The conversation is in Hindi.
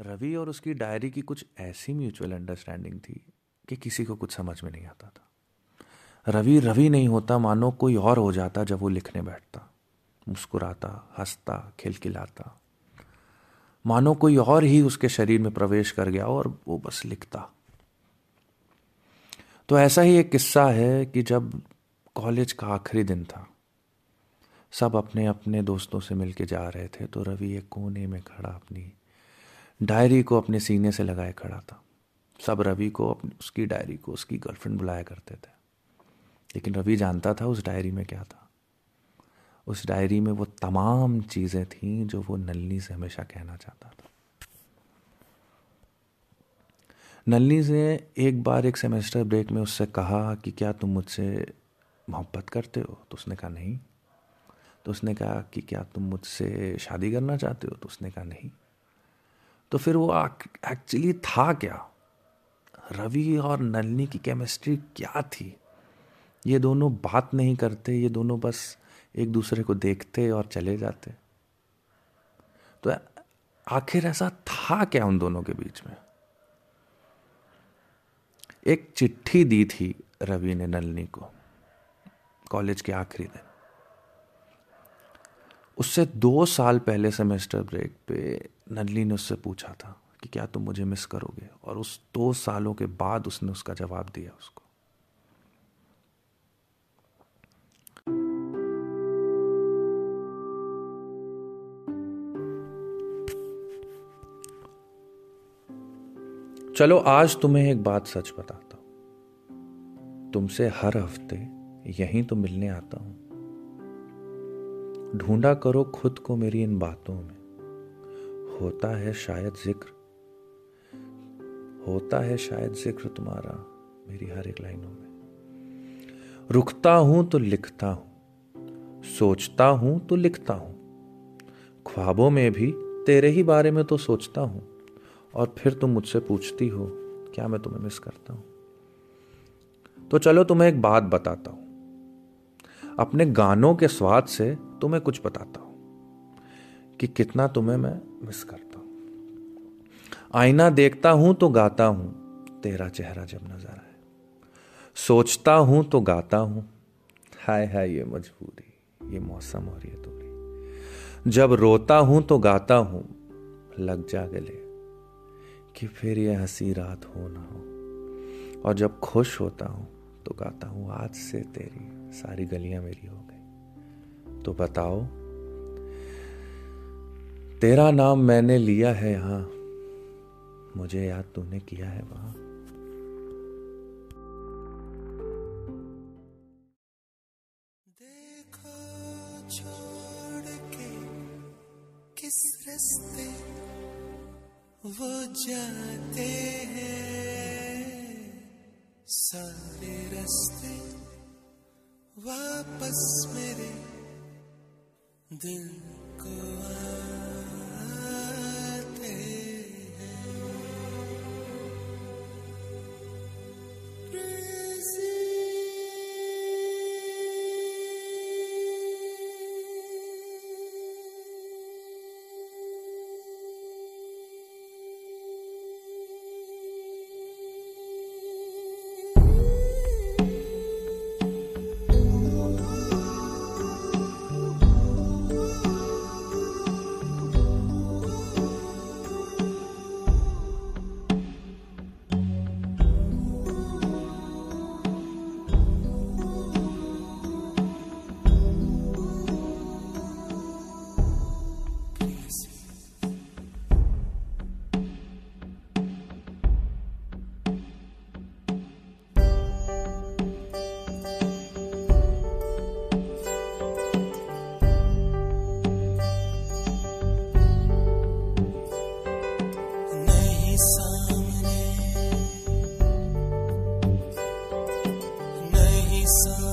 रवि और उसकी डायरी की कुछ ऐसी म्यूचुअल अंडरस्टैंडिंग थी कि किसी को कुछ समझ में नहीं आता था। रवि रवि नहीं होता, मानो कोई और हो जाता जब वो लिखने बैठता। मुस्कुराता, हंसता, खिलखिलाता। मानो कोई और ही उसके शरीर में प्रवेश कर गया और वो बस लिखता। तो ऐसा ही एक किस्सा है कि जब कॉलेज का आखिरी दिन था, सब अपने अपने दोस्तों से मिलके जा रहे थे तो रवि एक कोने में खड़ा अपनी डायरी को अपने सीने से लगाए खड़ा था। सब रवि को अपनी, उसकी डायरी को, उसकी गर्लफ्रेंड बुलाया करते थे। लेकिन रवि जानता था उस डायरी में क्या था। उस डायरी में वो तमाम चीज़ें थीं जो वो नलनी से हमेशा कहना चाहता था। नलनी से एक बार एक सेमेस्टर ब्रेक में उससे कहा कि क्या तुम मुझसे मोहब्बत करते हो? तो उसने कहा, नहीं। तो उसने कहा कि क्या तुम मुझसे शादी करना चाहते हो? तो उसने कहा, नहीं। तो फिर वो एक्चुअली था क्या? रवि और नलनी की केमिस्ट्री क्या थी? ये दोनों बात नहीं करते, ये दोनों बस एक दूसरे को देखते और चले जाते। तो आखिर ऐसा था क्या उन दोनों के बीच में? एक चिट्ठी दी थी रवि ने नलनी को, कॉलेज के आखिरी दिन। उससे दो साल पहले सेमेस्टर ब्रेक पे नलनी ने उससे पूछा था कि क्या तुम मुझे मिस करोगे? और उस दो सालों के बाद उसने उसका जवाब दिया उसको। चलो, आज तुम्हें एक बात सच बताता हूँ। तुमसे हर हफ़्ते यहीं तो मिलने आता हूँ। ढूंढा करो खुद को मेरी इन बातों में। होता है शायद ज़िक्र। होता है शायद ज़िक्र तुम्हारा मेरी हर एक लाइनों में। रुकता हूँ तो लिखता हूँ। सोचता हूँ तो लिखता हूँ। ख्वाबों में भी तेरे ही बारे में तो सोचता हूँ। और फिर तुम मुझसे पूछती हो, क्या मैं तुम्हें मिस करता हूँ? तो चलो तुम्हें एक बात बताता हूँ। अपने गानों के स्वाद से तुम्हें कुछ बताता हूँ कि कितना तुम्हें मैं मिस करता हूँ। आईना देखता हूँ तो गाता हूँ, तेरा चेहरा जब नज़र आए। सोचता हूँ तो गाता हूँ, हाय हाय ये मजबूरी, ये मौसम और ये दूरी। जब रोता हूँ तो गाता हूँ, लग जा गले, कि फिर ये हँसी रात हो ना हो। और जब खुश होता हूँ तो गाता हूँ, आज से तेरी सारी गलियाँ मेरी हो तो बताओ। तेरा नाम मैंने लिया है यहाँ। मुझे याद तूने किया है वहाँ। किस रस्ते वो जाते हैं। सारे रास्ते वापस मेरे दिल को आते so